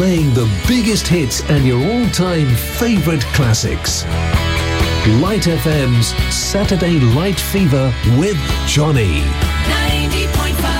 playing the biggest hits and your all-time favorite classics. Light FM's Saturday Light Fever with Johnny. 90.5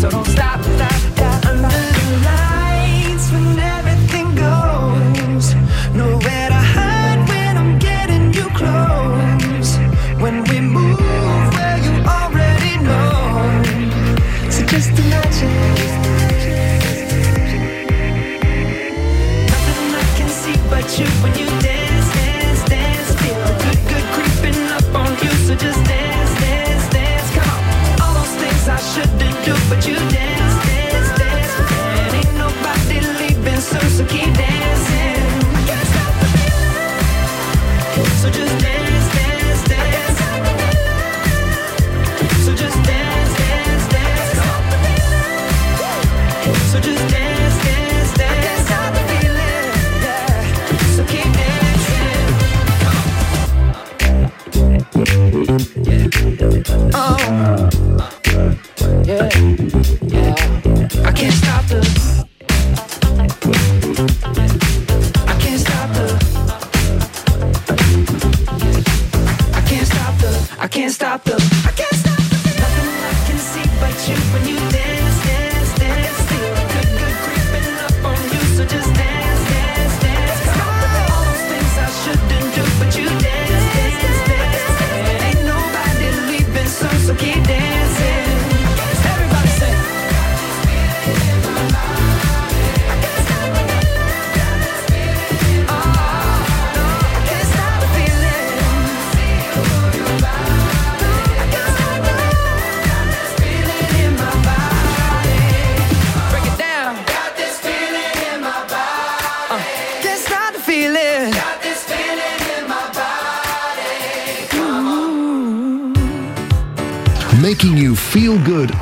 So don't stop.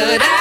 But I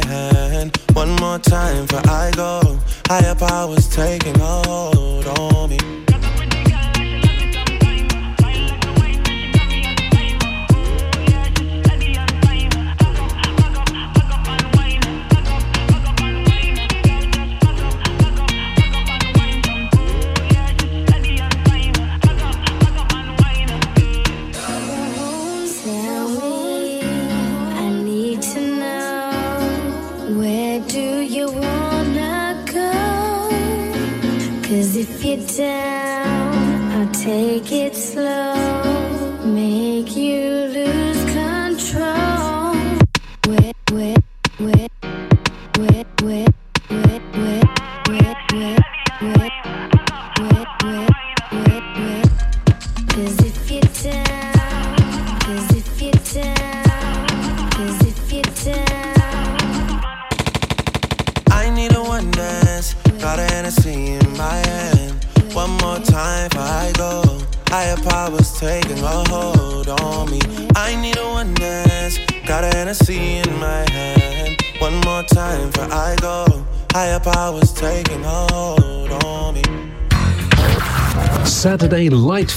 my hand one more time for I go. Higher powers taking hold on me.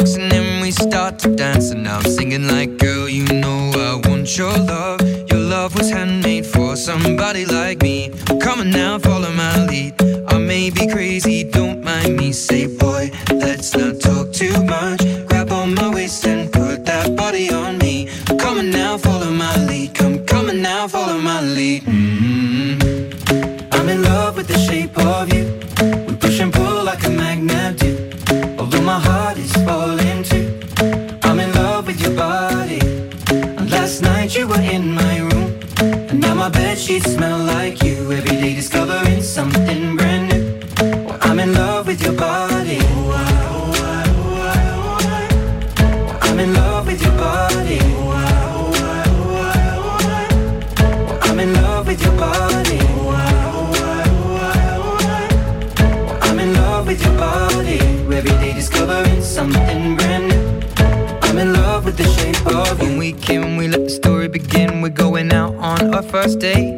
And then we start to dance. And now I'm singing like, girl, you know I want your love. Your love was handmade for somebody like me. Come on now, follow my lead. I may be crazy, don't mind me. Say, boy, let's not talk smell like you. Every day discovering something brand new. Well, I'm in love with your body. I'm in love with your body. I'm in love with your body. I'm in love with your body. Every day discovering something brand new. I'm in love with the shape of you. When we came, we let the story begin. We're going out on our first date.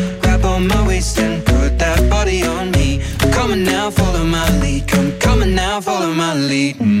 eaten.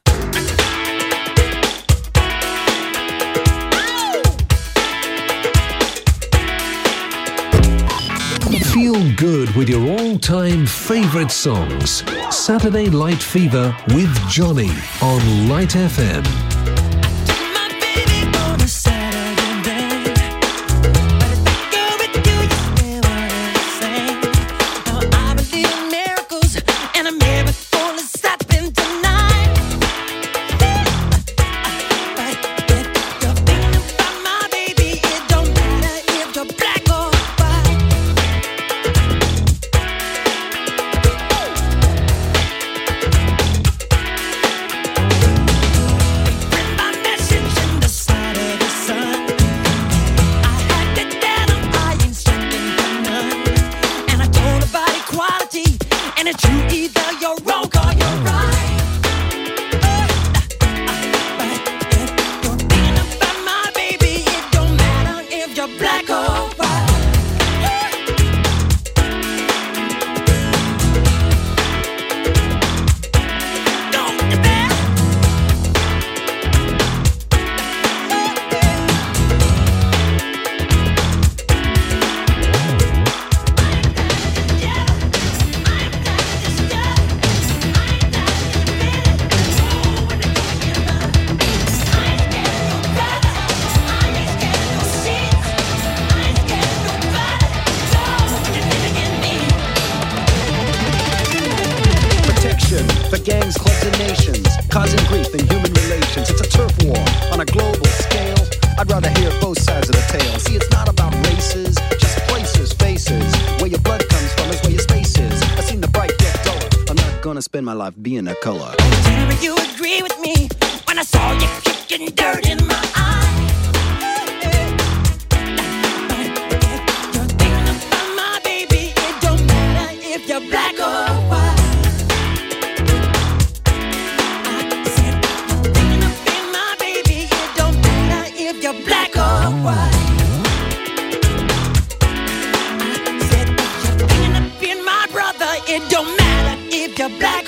With your all time favourite songs. Saturday Light Fever with Johnny on Light FM.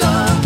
Ya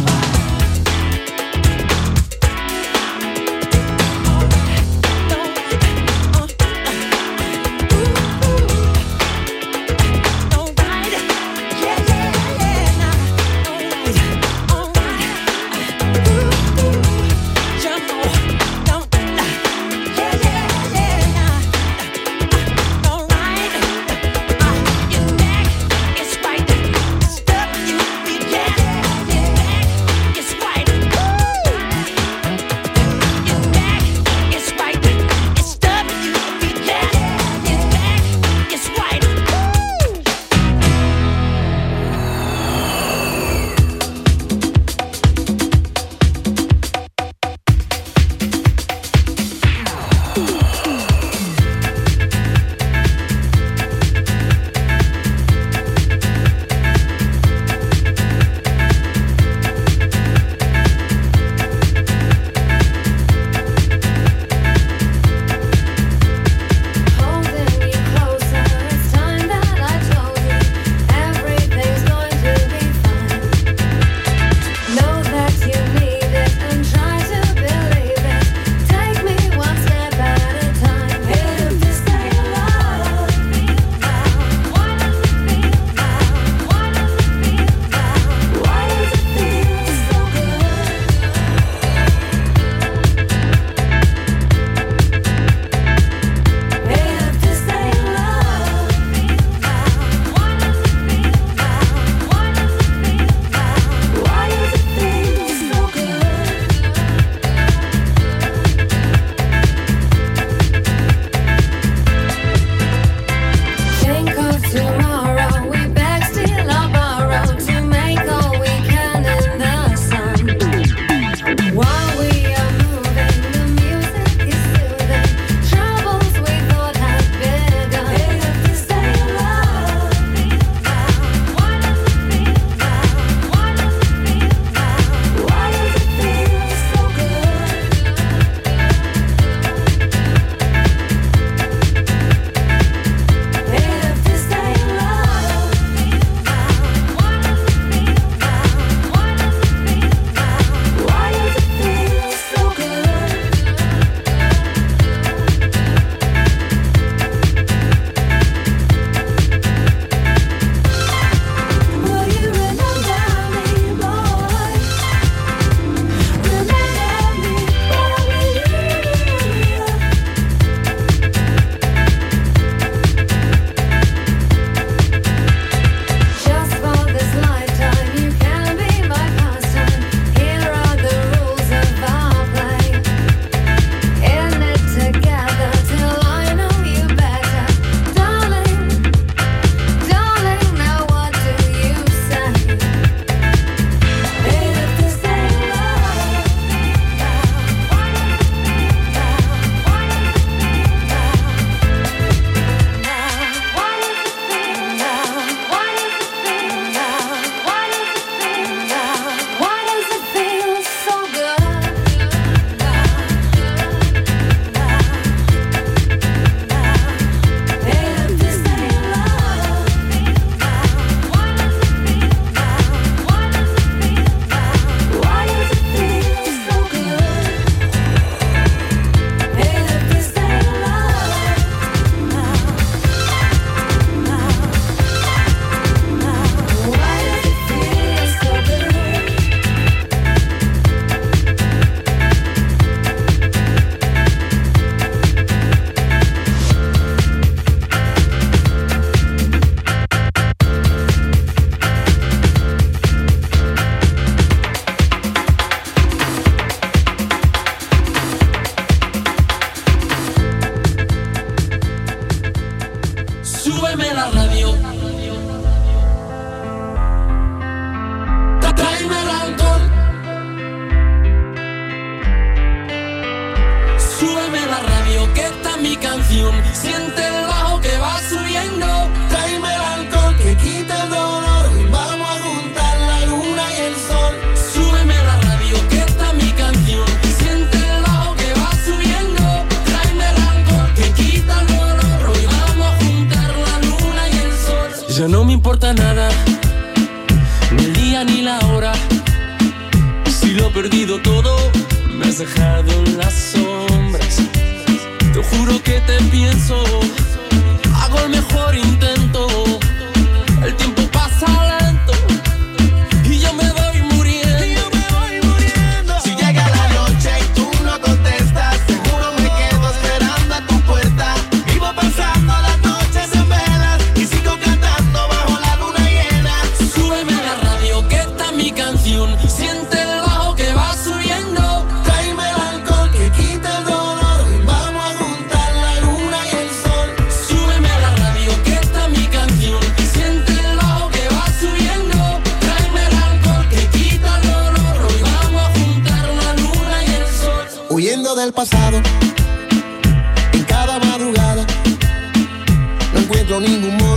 encuentro ningún modo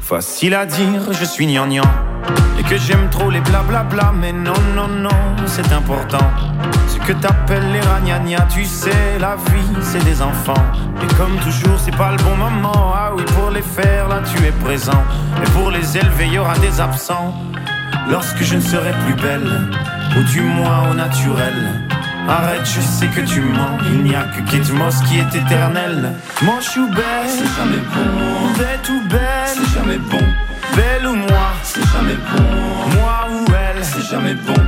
Facile à dire, je suis gnangnan. Et que j'aime trop les blablabla Mais non, non, non, c'est important. Ce que t'appelles les ragnagnas Tu sais, la vie, c'est des enfants comme toujours, c'est pas le bon moment Ah oui, pour les faire, là, tu es présent Et pour les élever, il y aura des absents Lorsque je ne serai plus belle Ou du moins au naturel Arrête, je sais que tu mens. Il n'y a que Kate Moss qui est éternel. Manche ou belle, c'est jamais bon. Bête ou belle, c'est jamais bon. Belle ou moi, c'est jamais bon. Moi ou elle, c'est jamais bon.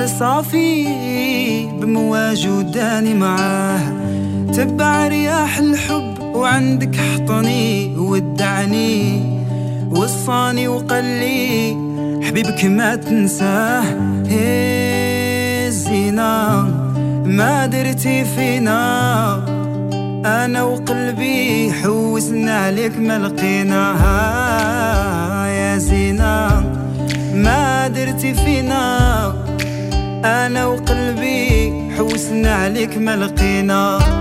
بحر صافي بمواج وداني معاه. تبع رياح الحب وعندك حطني ودعني وصاني وقال لي حبيبك ما تنساه. هي الزينة ما درتي فينا. أنا وقلبي حوسنا عليك ما لقيناها. يا زينة ما درتي فينا. أنا وقلبي حوسنا عليك ما لقينا.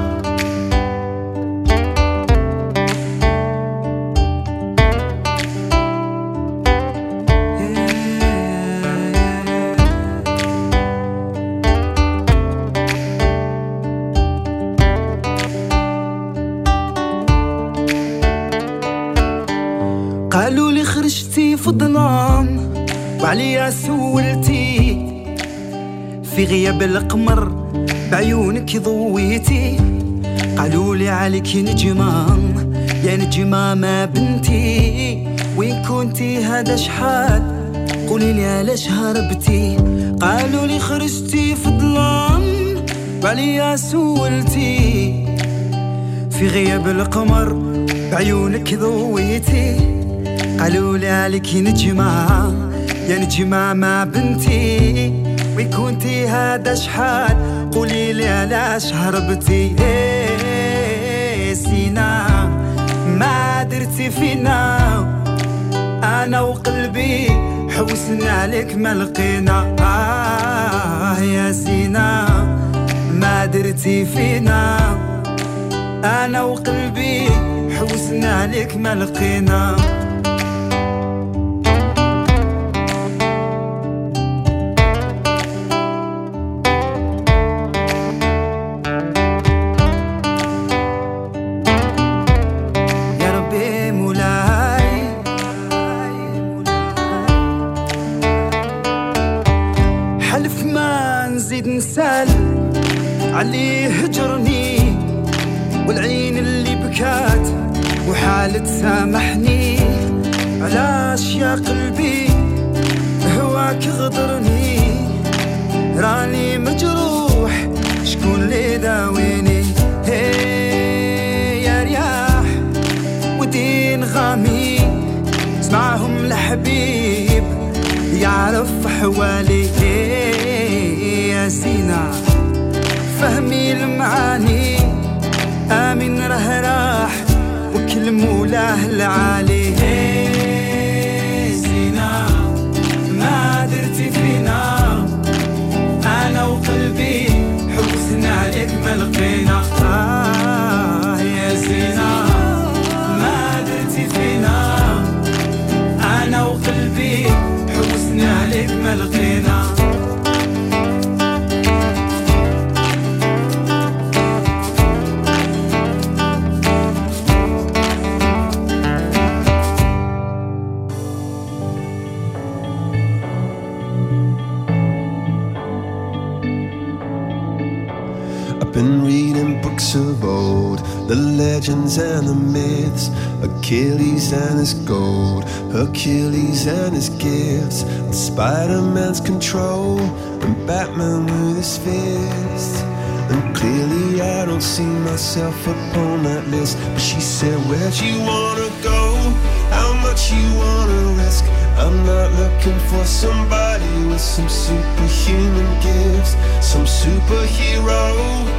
في غياب القمر بعيونك ضويتي. قالوا لي عليك نجمة يا نجمة ما بنتي. وين كنتي؟ هذا شحال؟ قولي لي علاش هربتي؟ قالوا لي خرجتي في الظلام وعليا سولتي. في غياب القمر بعيونك ضويتي. قالوا لي عليك نجمة يا نجمة ما بنتي. وين كنتي هذا شحال؟ قولي لي علاش هربتي إيه سينا ما درتي فينا. أنا وقلبي حوسنا عليك ما لقينا. آه يا سينا ما درتي فينا. أنا وقلبي حوسنا عليك ما لقينا. Reading books of old, the legends and the myths, Achilles and his gold, Hercules and his gifts, Spider Man's control, and Batman with his fist. And clearly, I don't see myself upon that list. But she said, Where'd you wanna go? How much you wanna risk? I'm not looking for somebody with some superhuman gifts, some superhero,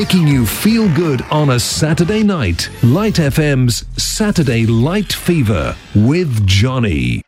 making you feel good on a Saturday night. Light FM's Saturday Light Fever with Johnny.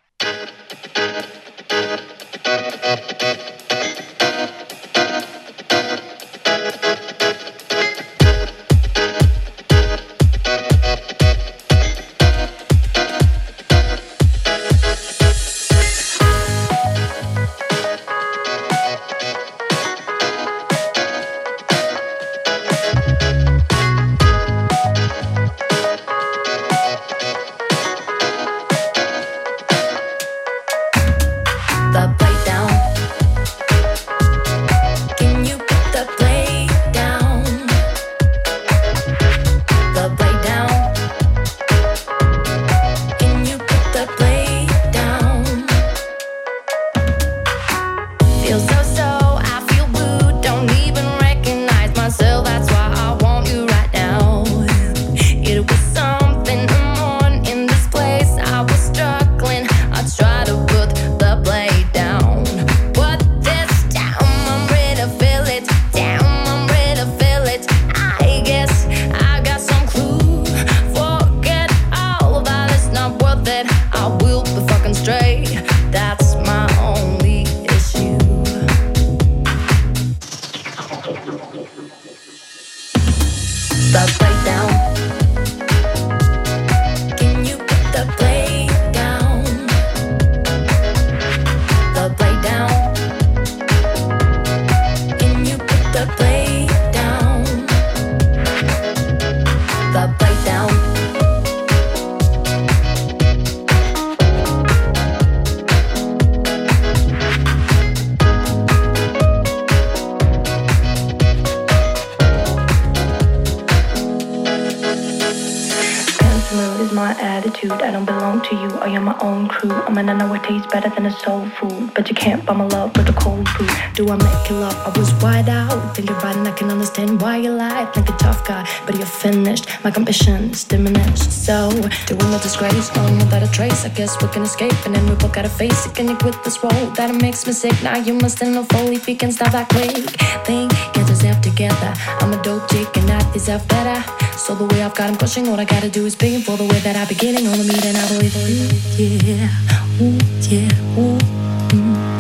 but you're finished. My compassion is diminished. So, doing the disgrace, on without a trace. I guess we can escape, and then we both gotta face it. Can you quit this role that it makes me sick? Now you must know fully if you can stop that quick. Think, get yourself together. I'm a dope chick, and I deserve better. So, the way I've got, I'm crushing. All I gotta do is paying for the way that I'm beginning. On the meat, and I believe, ooh, yeah, ooh, yeah, ooh, mm.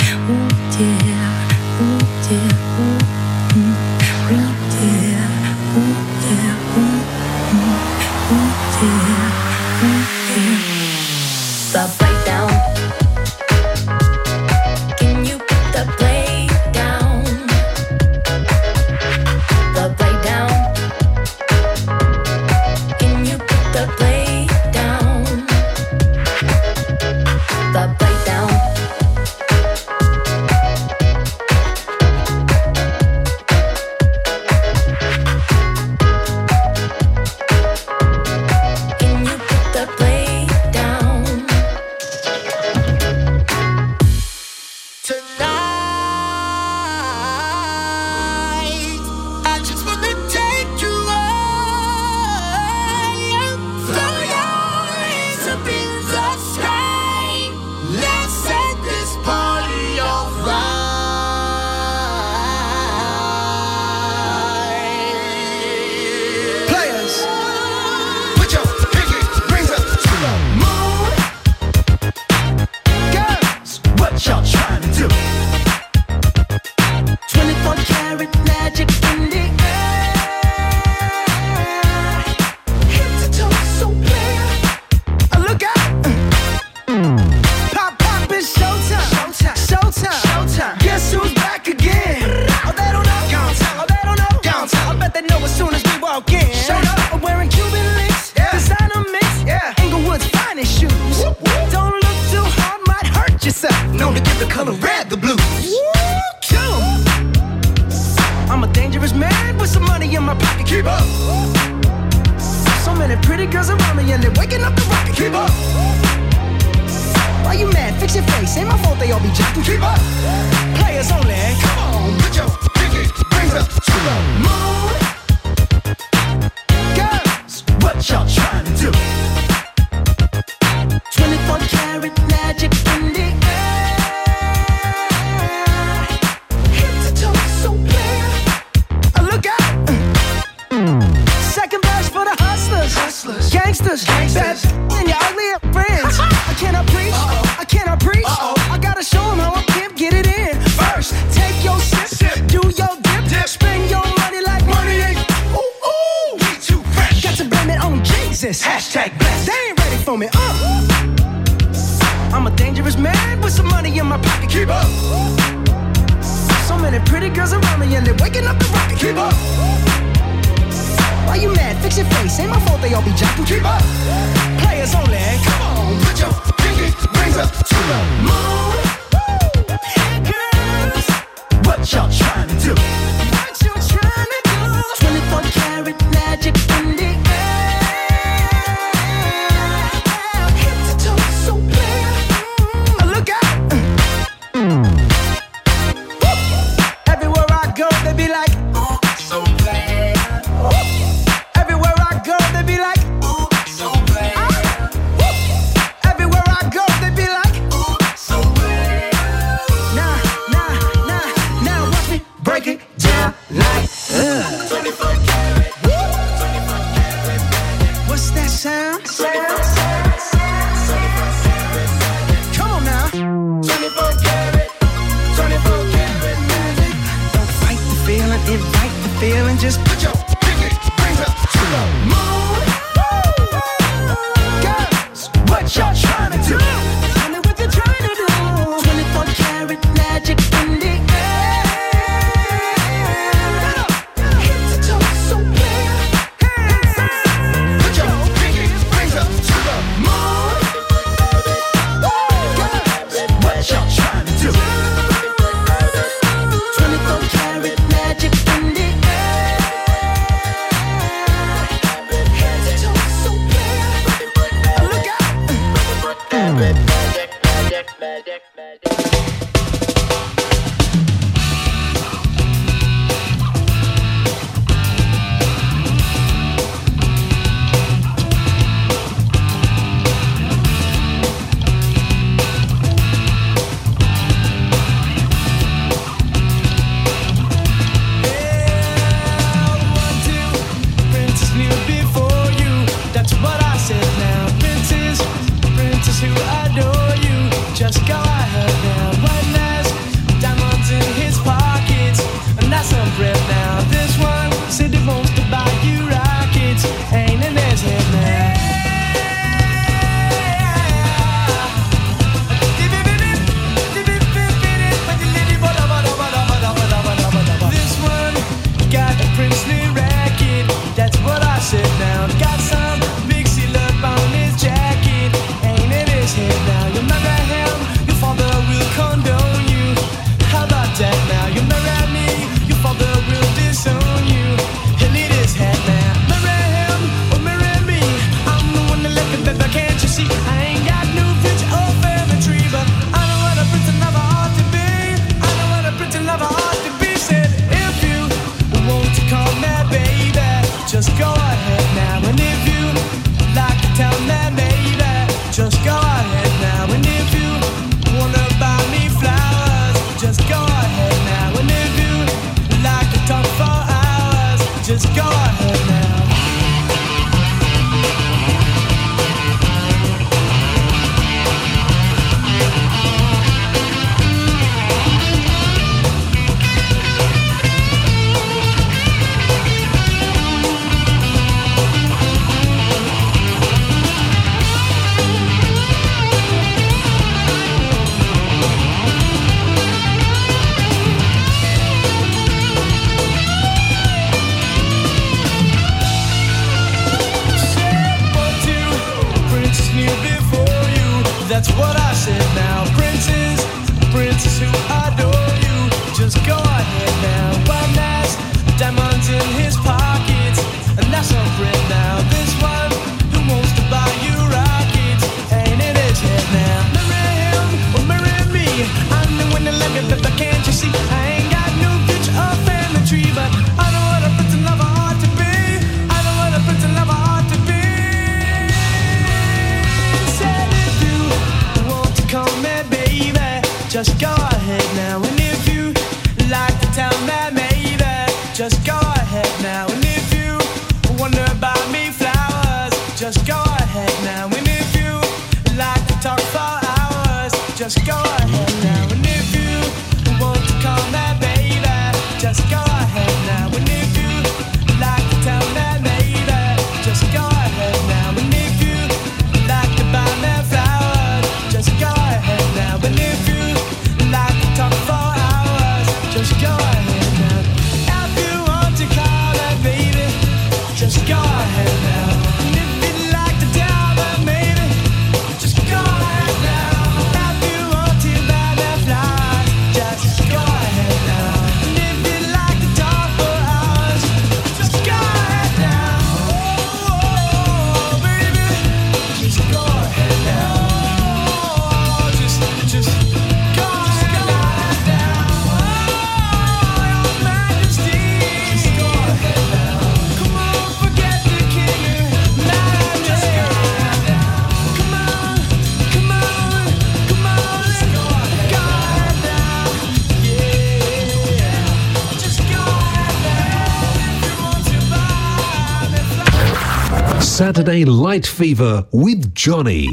Saturday Light Fever with Johnny.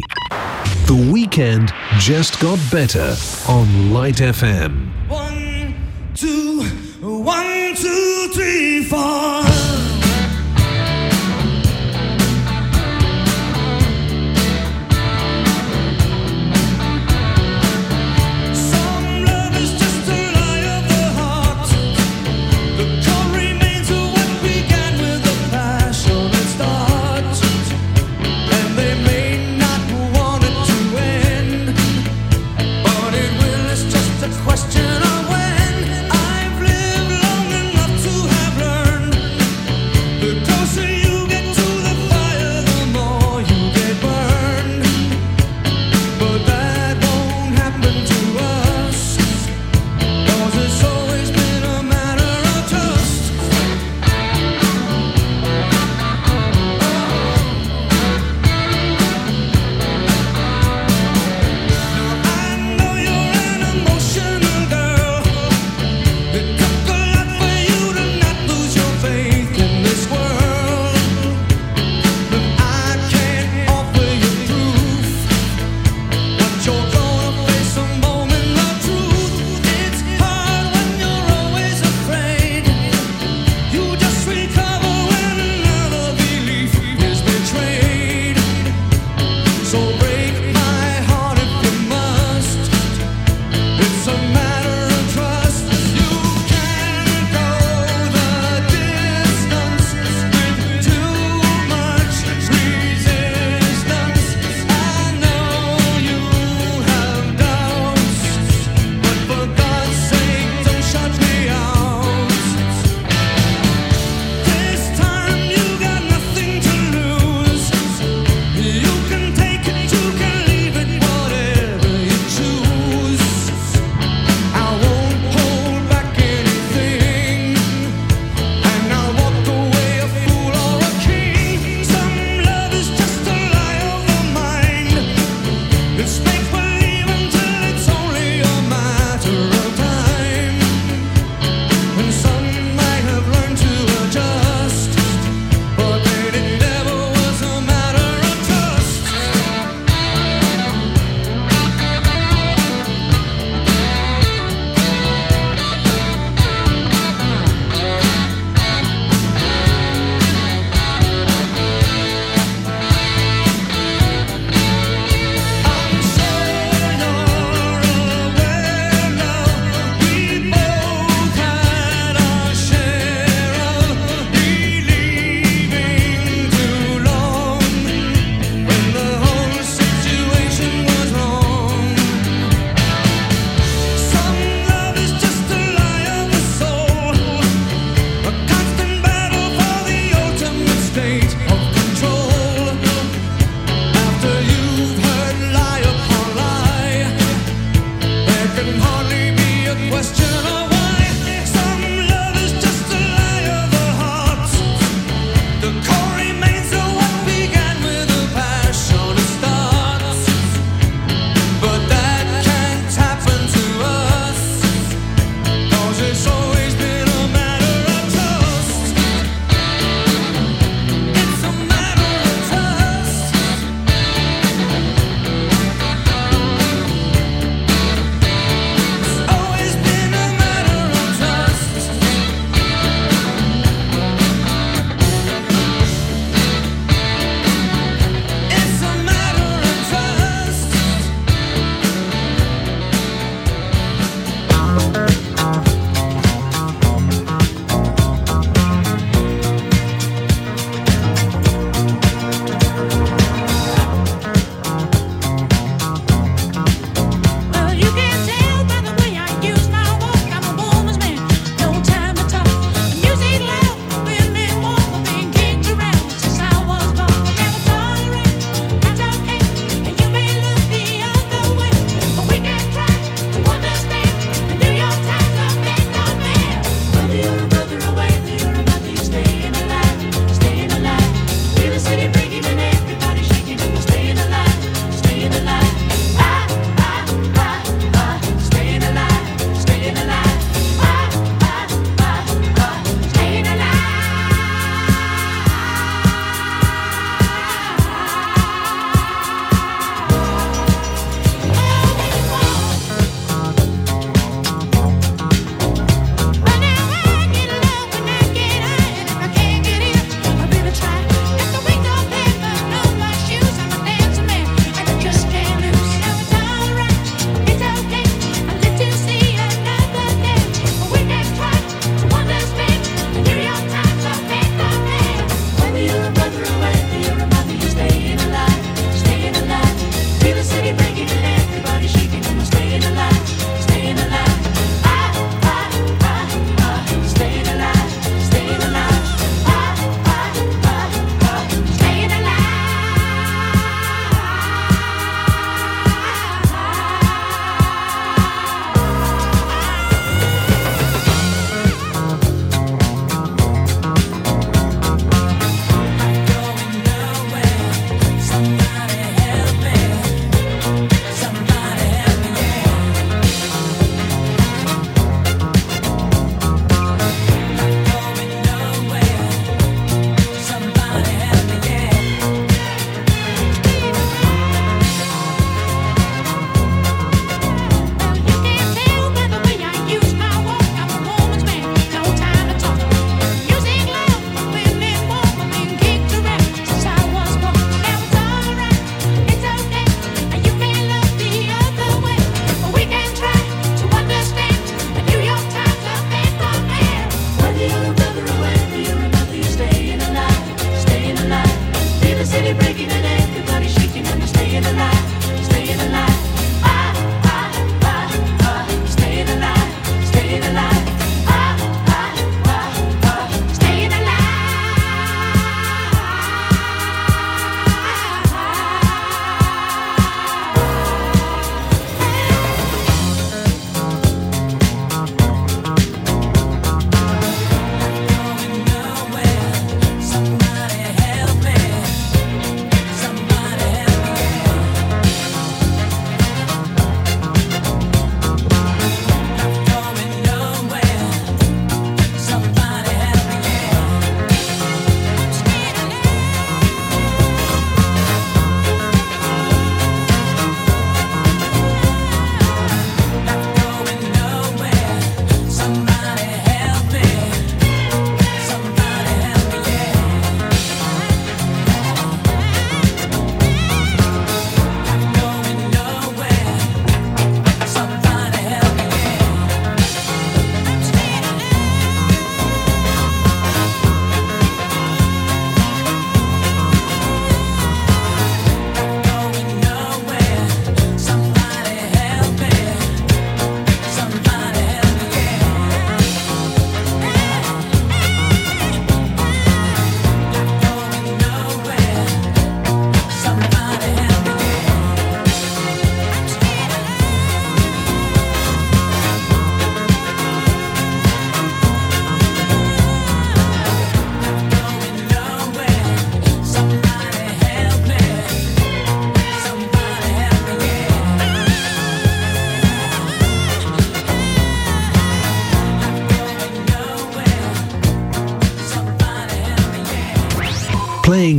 The weekend just got better on Light FM. One, two, one, two, three, four.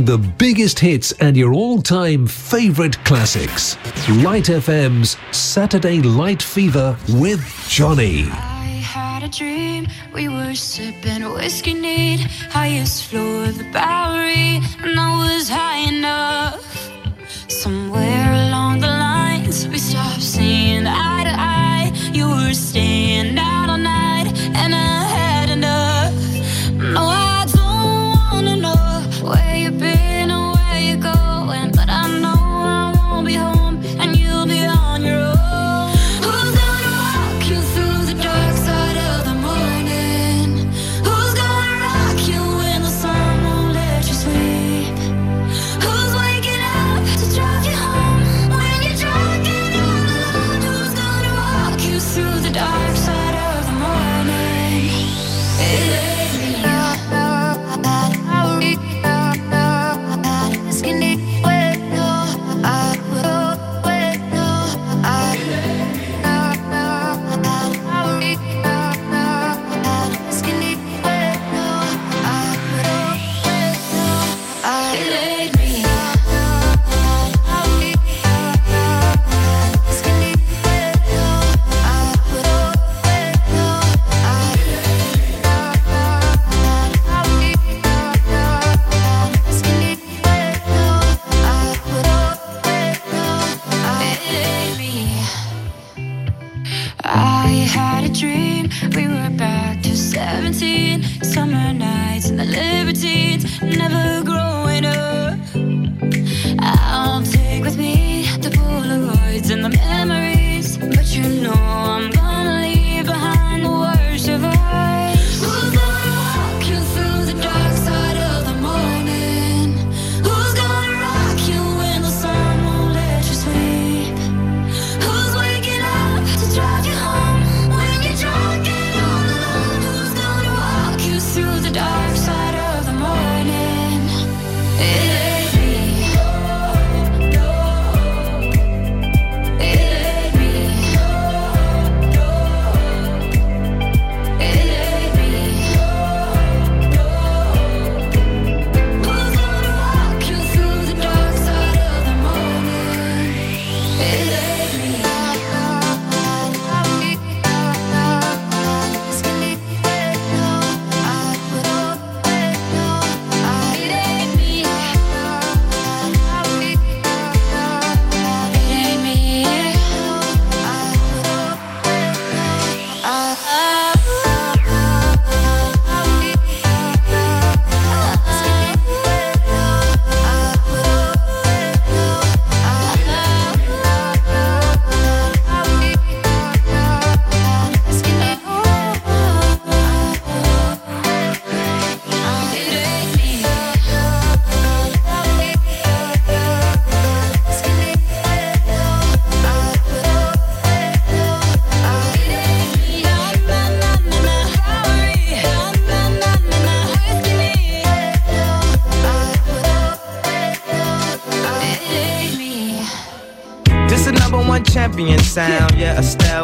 Playing the biggest hits and your all time favourite classics. Light FM's Saturday Light Fever with Johnny.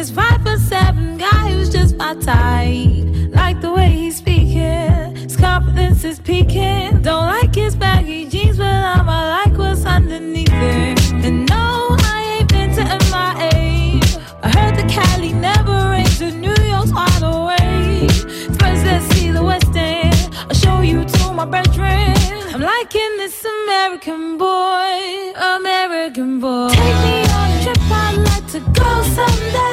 this five foot seven guy who's just my type. Like the way he's speaking, his confidence is peaking. Don't like his baggy jeans, but I'ma like what's underneath it. And no, I ain't been to MIA. I heard the Cali never rains, and New York's wide awake. First, let's see the West End. I'll show you to my bedroom. I'm liking this American boy, American boy. Take me on a trip, I'd like to go someday.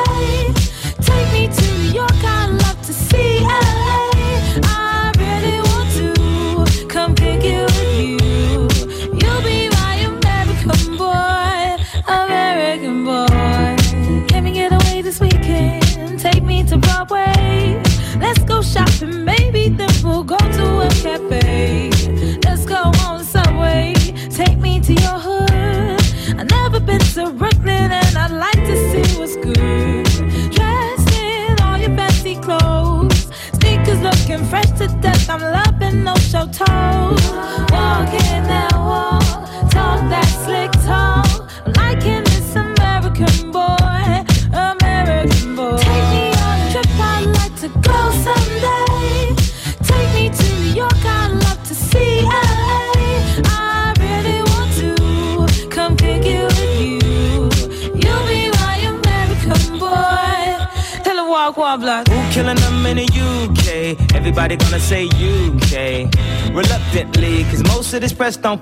Everybody gonna say UK. Reluctantly, cause most of this press don't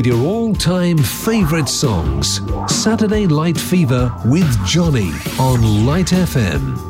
with your all time favourite songs. Saturday Light Fever with Johnny on Light FM.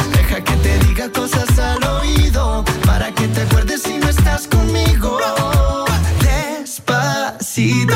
Cosas al oído para que te acuerdes si no estás conmigo. Despacito.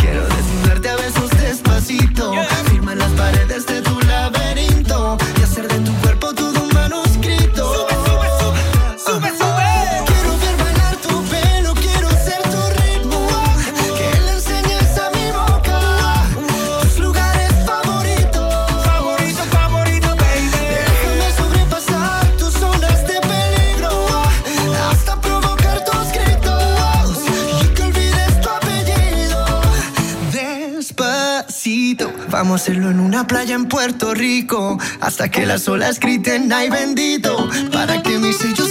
Hacerlo en una playa en Puerto Rico. Hasta que las olas griten, ay bendito. Para que mis sellos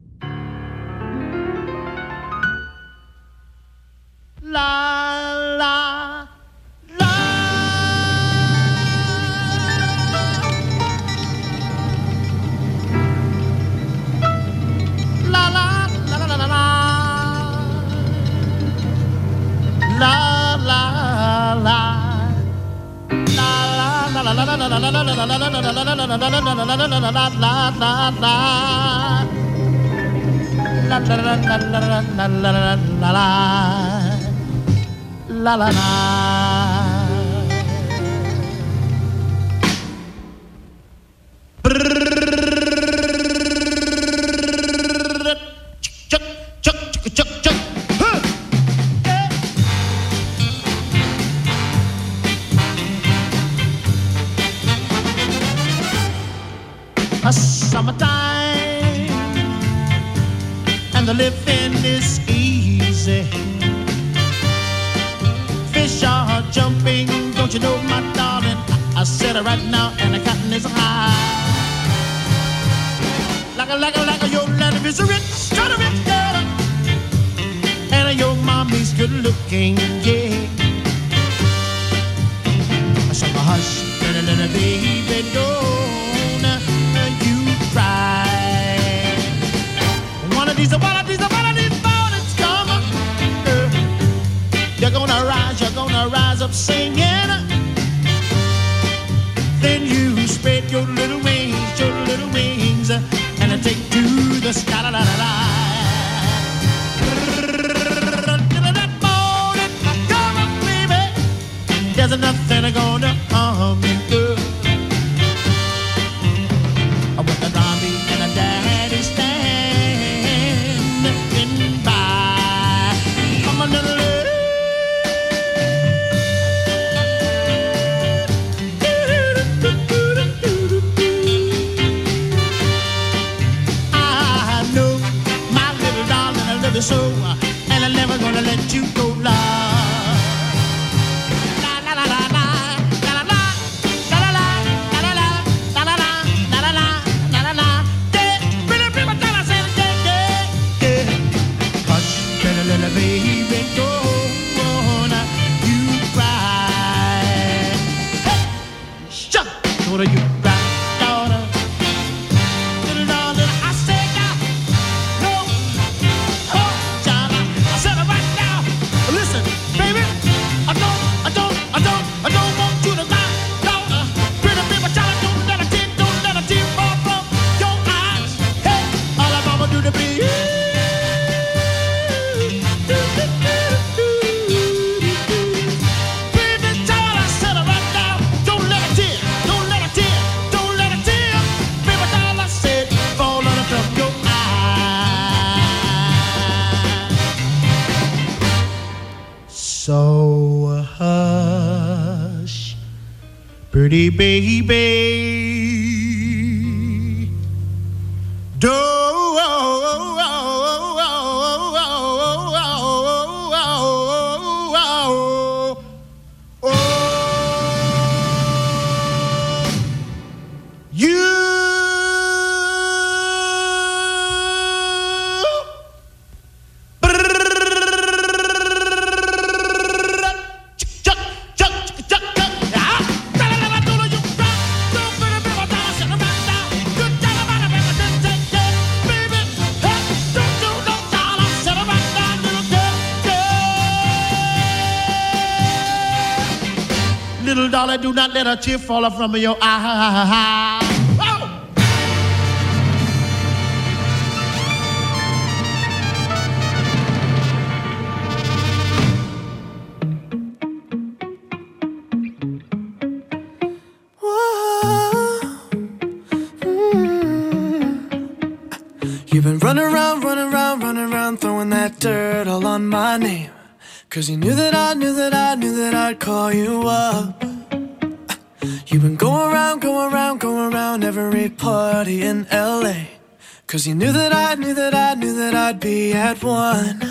la la la. a tear falling from your eye. Oh! You've been running around, running around, running around, throwing that dirt all on my name. Cause you knew that I Cause you knew that I knew that I knew that I'd be at one.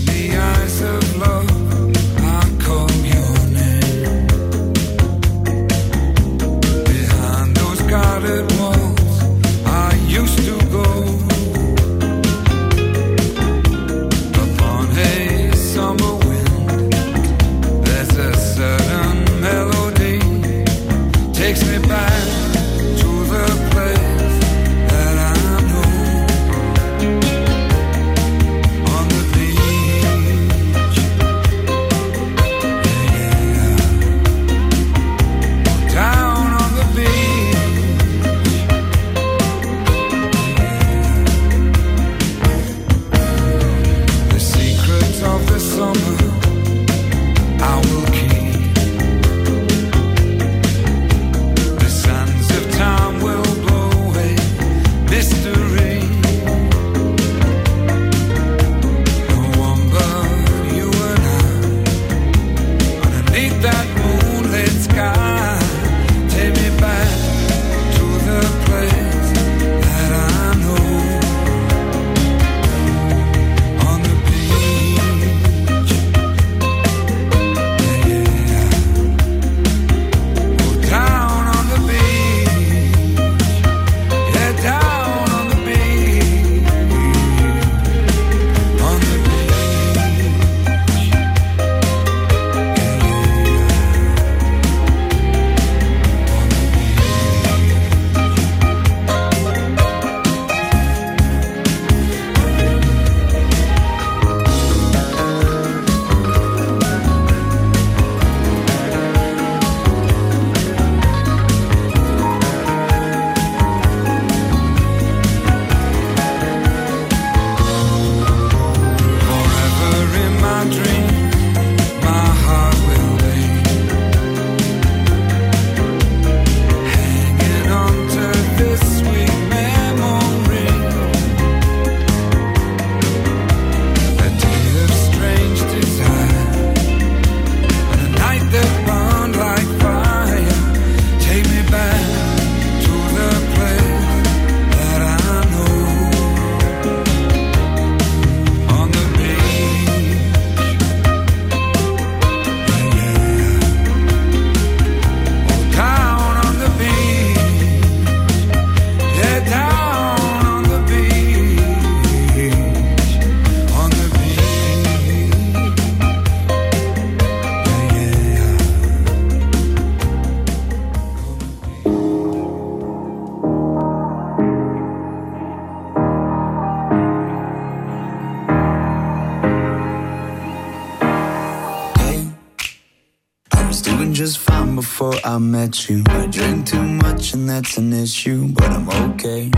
at you. I drink too much and that's an issue, but I'm okay.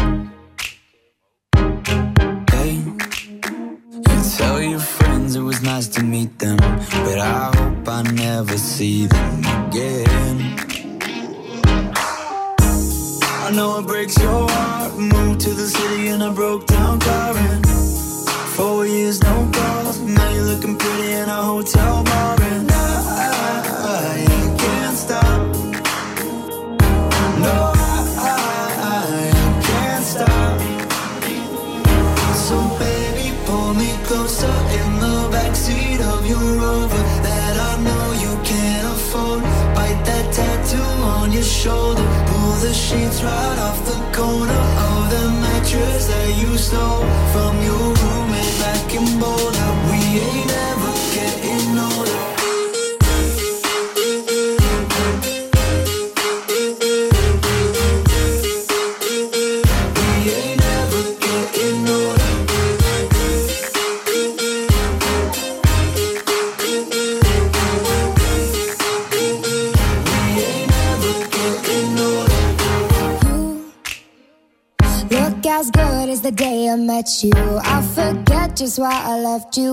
Why I left you.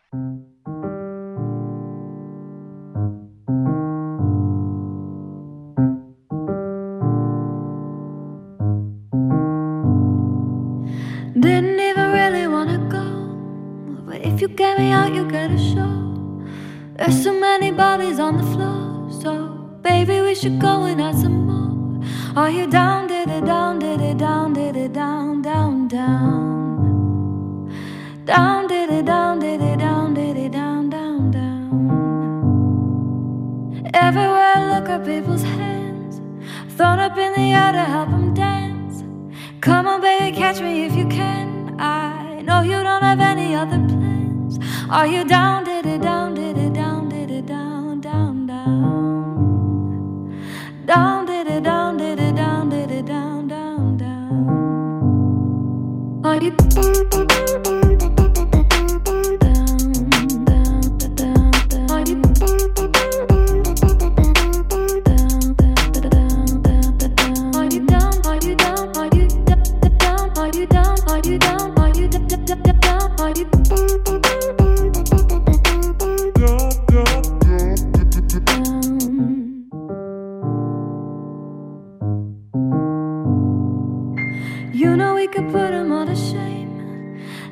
You know we could put 'em all to shame.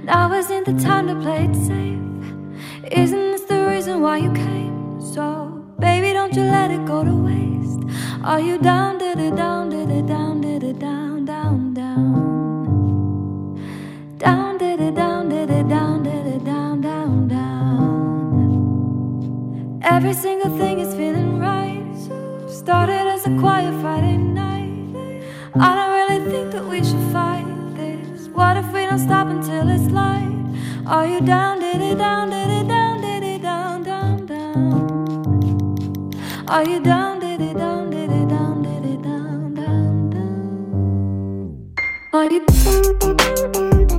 Now isn't the time to play it safe. Isn't this the reason why you came? So, baby, don't you let it go to waste. Are you down, did it down, did it down, did it down, down, down? Down, did it down, did it down, did it down, down, down. Every single thing is feeling right. Started as a quiet Friday night. I don't think that we should fight this. What if we don't stop until it's light? Are you down, did it down, did it down, did it down, down, down? Are you down, did it down, did it down, did it down, down, down? Are you Are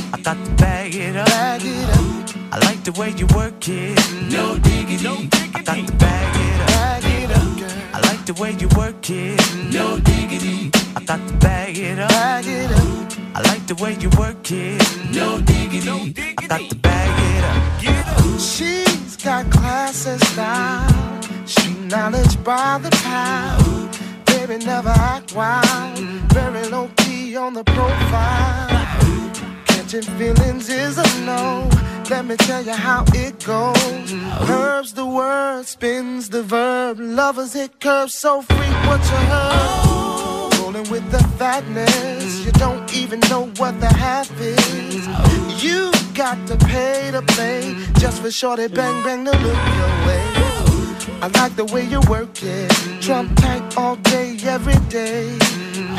I got to bag it up. Bag it up. I like the way you work it. No diggity. I got to bag it up. Bag it up, girl. I like the way you work it. No diggity. I got to bag it up. Bag it up. I like the way you work it. No diggity. I got to bag it up. She's got class and style, street knowledge by the pound. Baby, never act wild, very low key on the profile. Catching feelings is a no. Let me tell you how it goes. Herbs the word, spins the verb. Lovers hit curves so free. What you heard? Rolling with the fatness. You don't even know what the half is. You got to pay to play just for shorty bang bang to look your way. I like the way you work it. Trump tight all day, every day.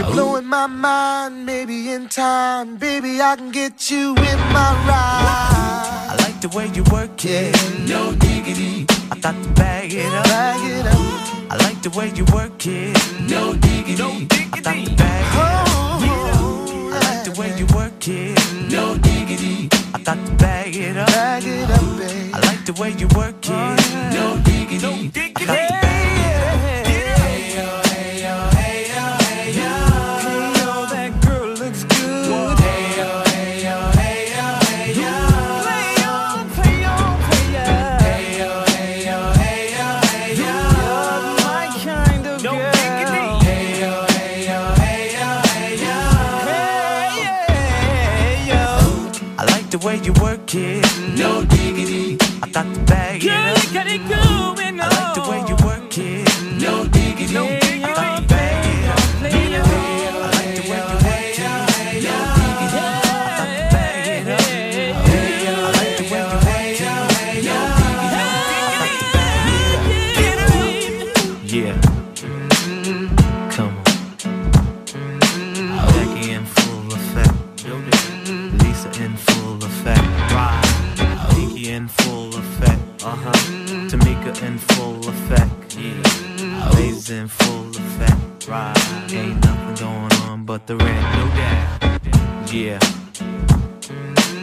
You're blowing my mind, maybe in time. Baby, I can get you in my ride. I like the way you work it. No diggity. I thought to bag it up. Bag it up. I like the way you work it. No diggity. No diggity. I thought to bag it up. I like the way you work it. No diggity. I thought to bag it up. Bag it up, babe. I like the way you work it. No diggity. No diggity. In full effect. Right. Ain't nothing going on but the rent. No doubt. Yeah.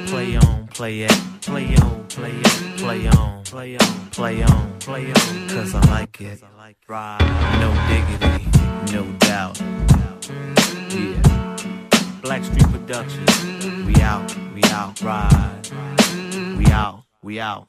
Play on, play it. Play on, play it. Play on, play on, play on, play on. Cause I like it. Right. No diggity. No doubt. Yeah. Blackstreet Productions. We out, we out, ride. We out, we out.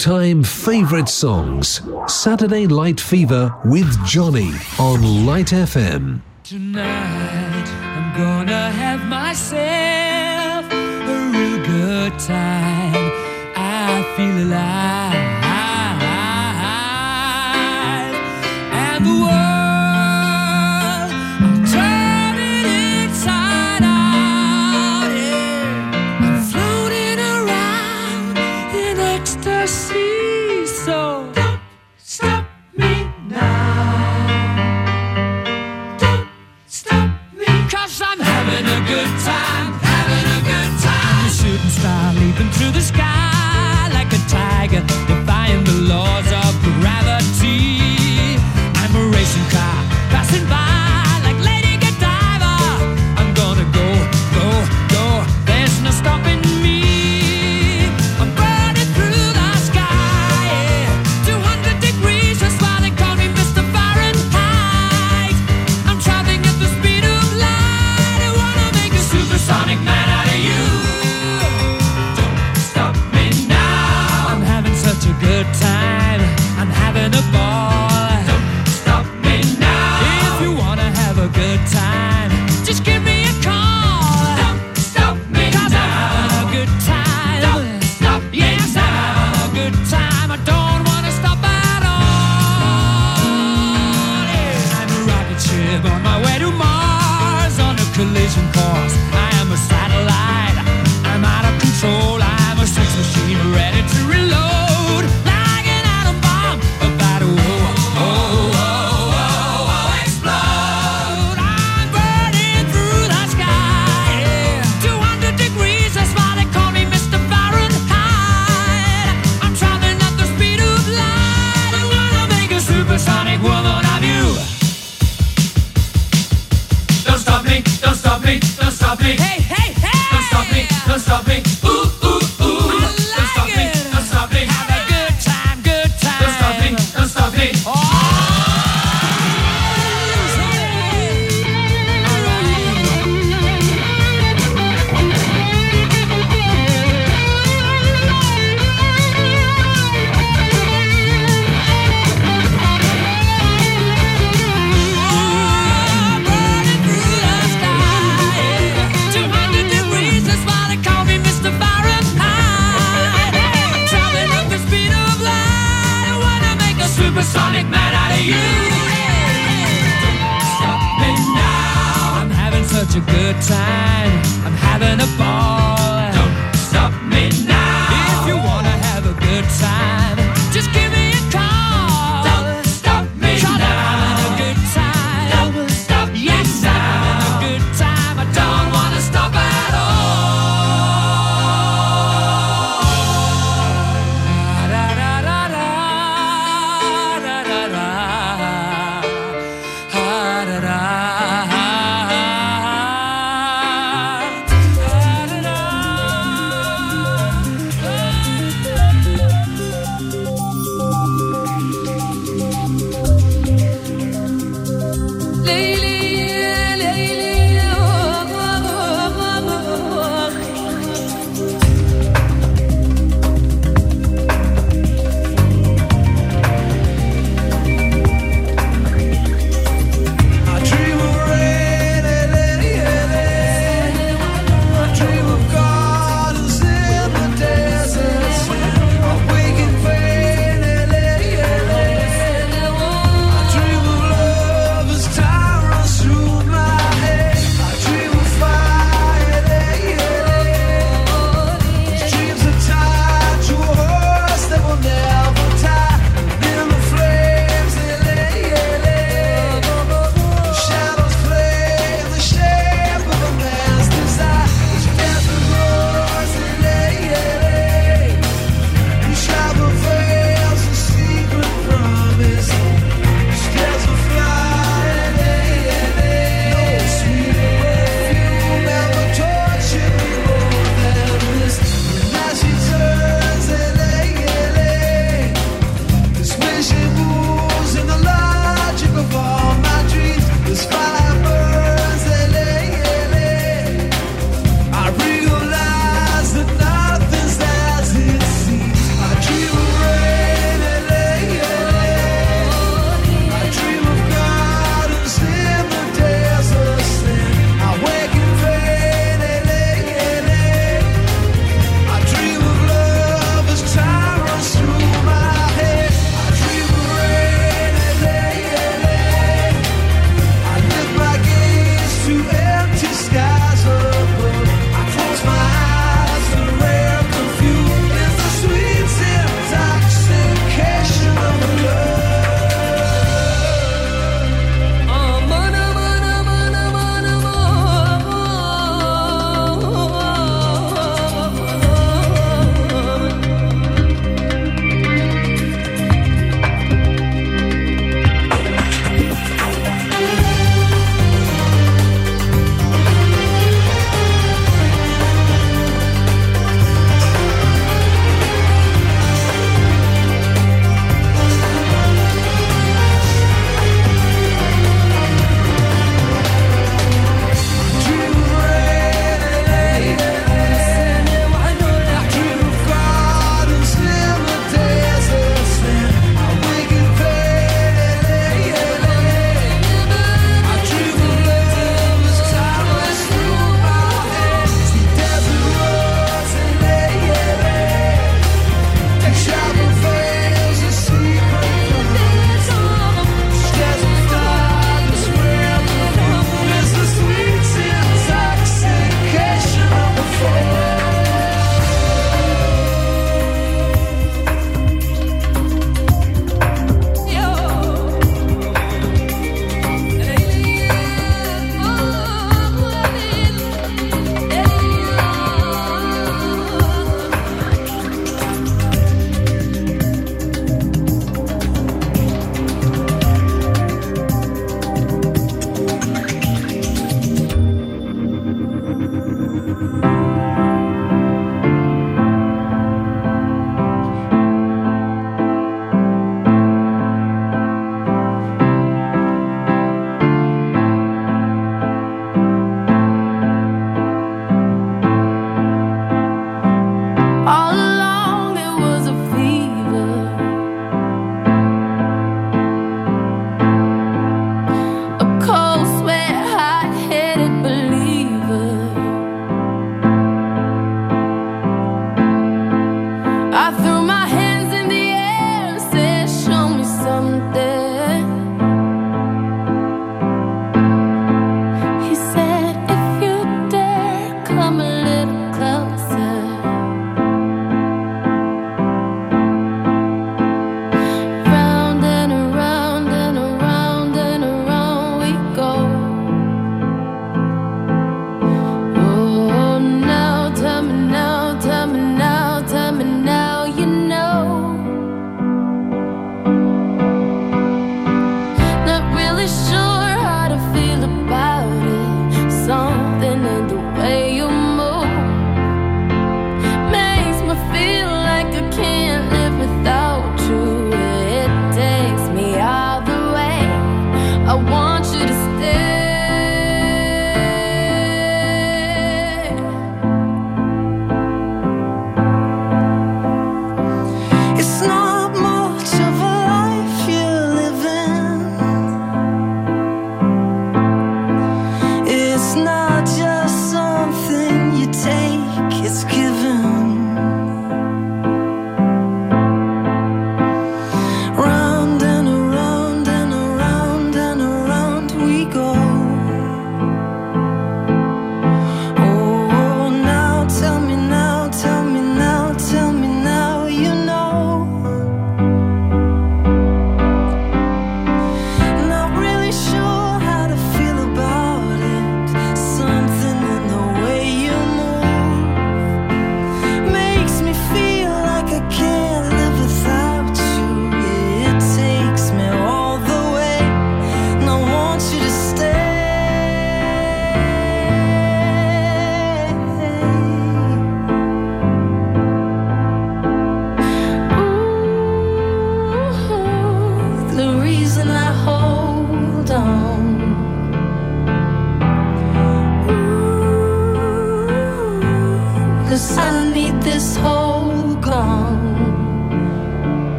all-time favorite songs. Saturday Light Fever with Johnny on Light FM. Tonight I'm gonna have myself a real good time. I feel alive.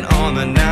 on the night.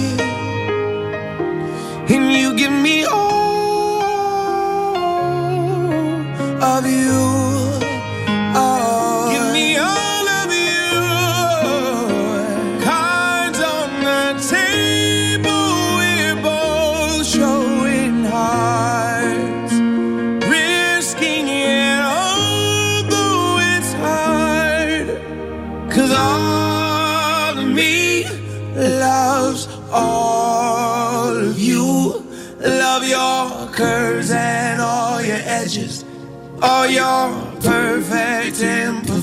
You.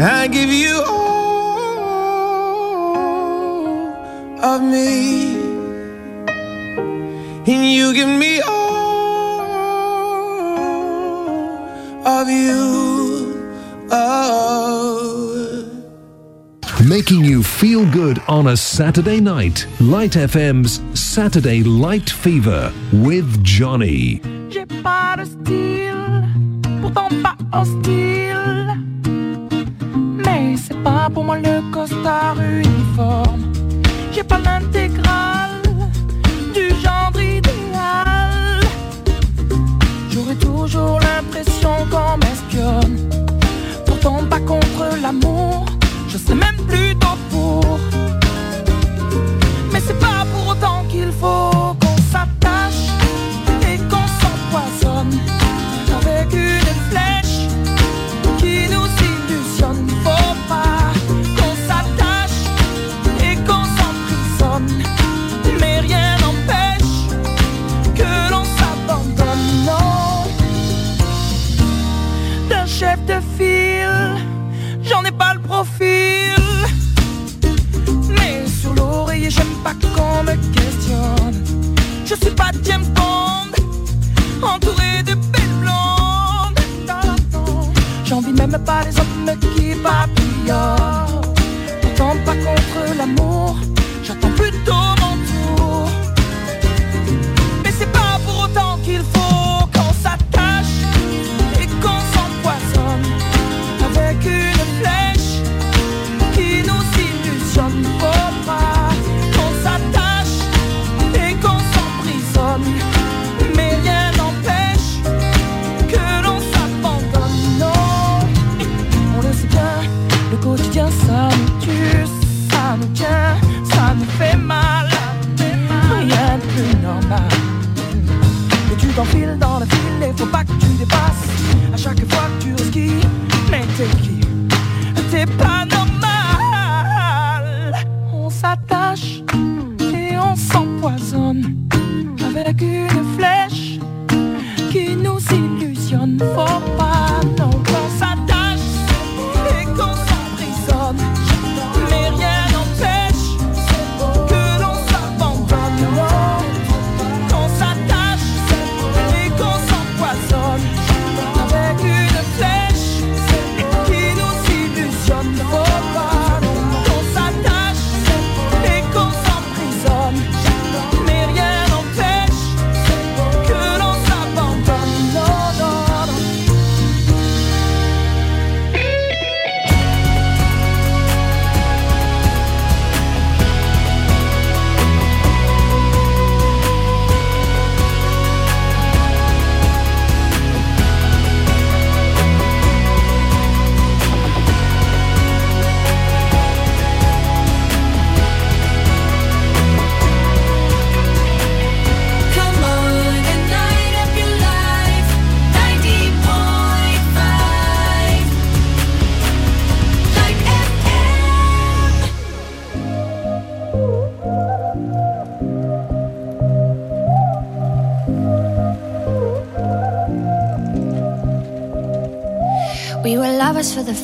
I give you all of me. And you give me all of you. Oh. Making you feel good on a Saturday night. Light FM's Saturday Light Fever with Johnny. J'ai pas de style, pourtant pas hostile. Moi le costard uniforme. J'ai pas l'intégrale du genre idéal. J'aurais toujours l'impression qu'on m'espionne. Pourtant pas contre l'amour, je sais même plutôt pour. James Bond, entouré de belles blondes. J'envie même pas les hommes qui papillonnent.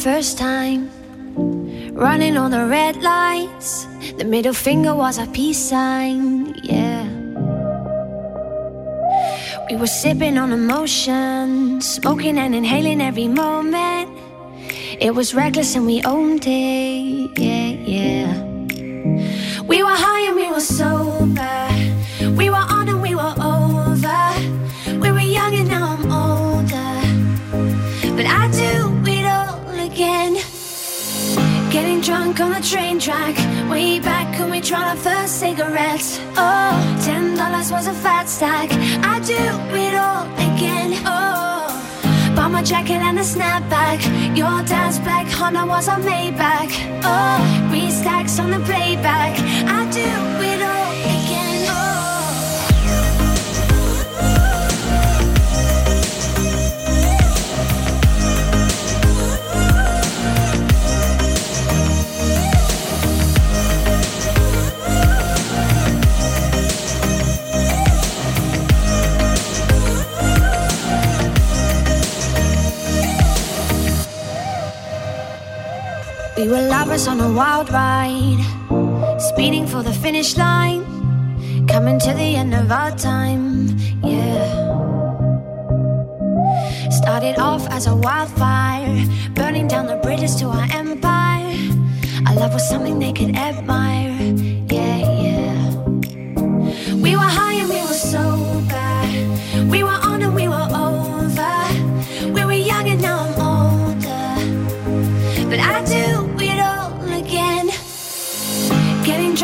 First time, running on the red lights. The middle finger was a peace sign, yeah. We were sipping on emotion, smoking and inhaling every moment. It was reckless and we owned it, drunk on the train track. Way back when we tried our first cigarettes. Oh, ten dollars was a fat stack. I'd do it all again. Oh, bought my jacket and a snapback. Your dad's black Honda was a Maybach. Oh, three stacks on the playback. I'd do We were lovers on a wild ride, speeding for the finish line, coming to the end of our time, yeah. Started off as a wildfire, burning down the bridges to our empire. Our love was something they could admire, yeah, yeah. We were high and we were sober, we were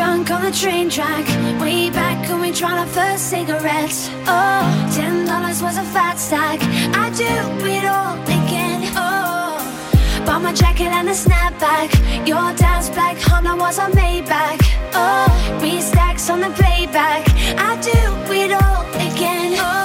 drunk on the train track. Way back when we tried our first cigarettes. Oh, ten dollars was a fat stack. I do it all again. Oh, bought my jacket and a snapback. Your dad's black Honda was a Maybach. Oh, three stacks on the playback. I do it all again. Oh.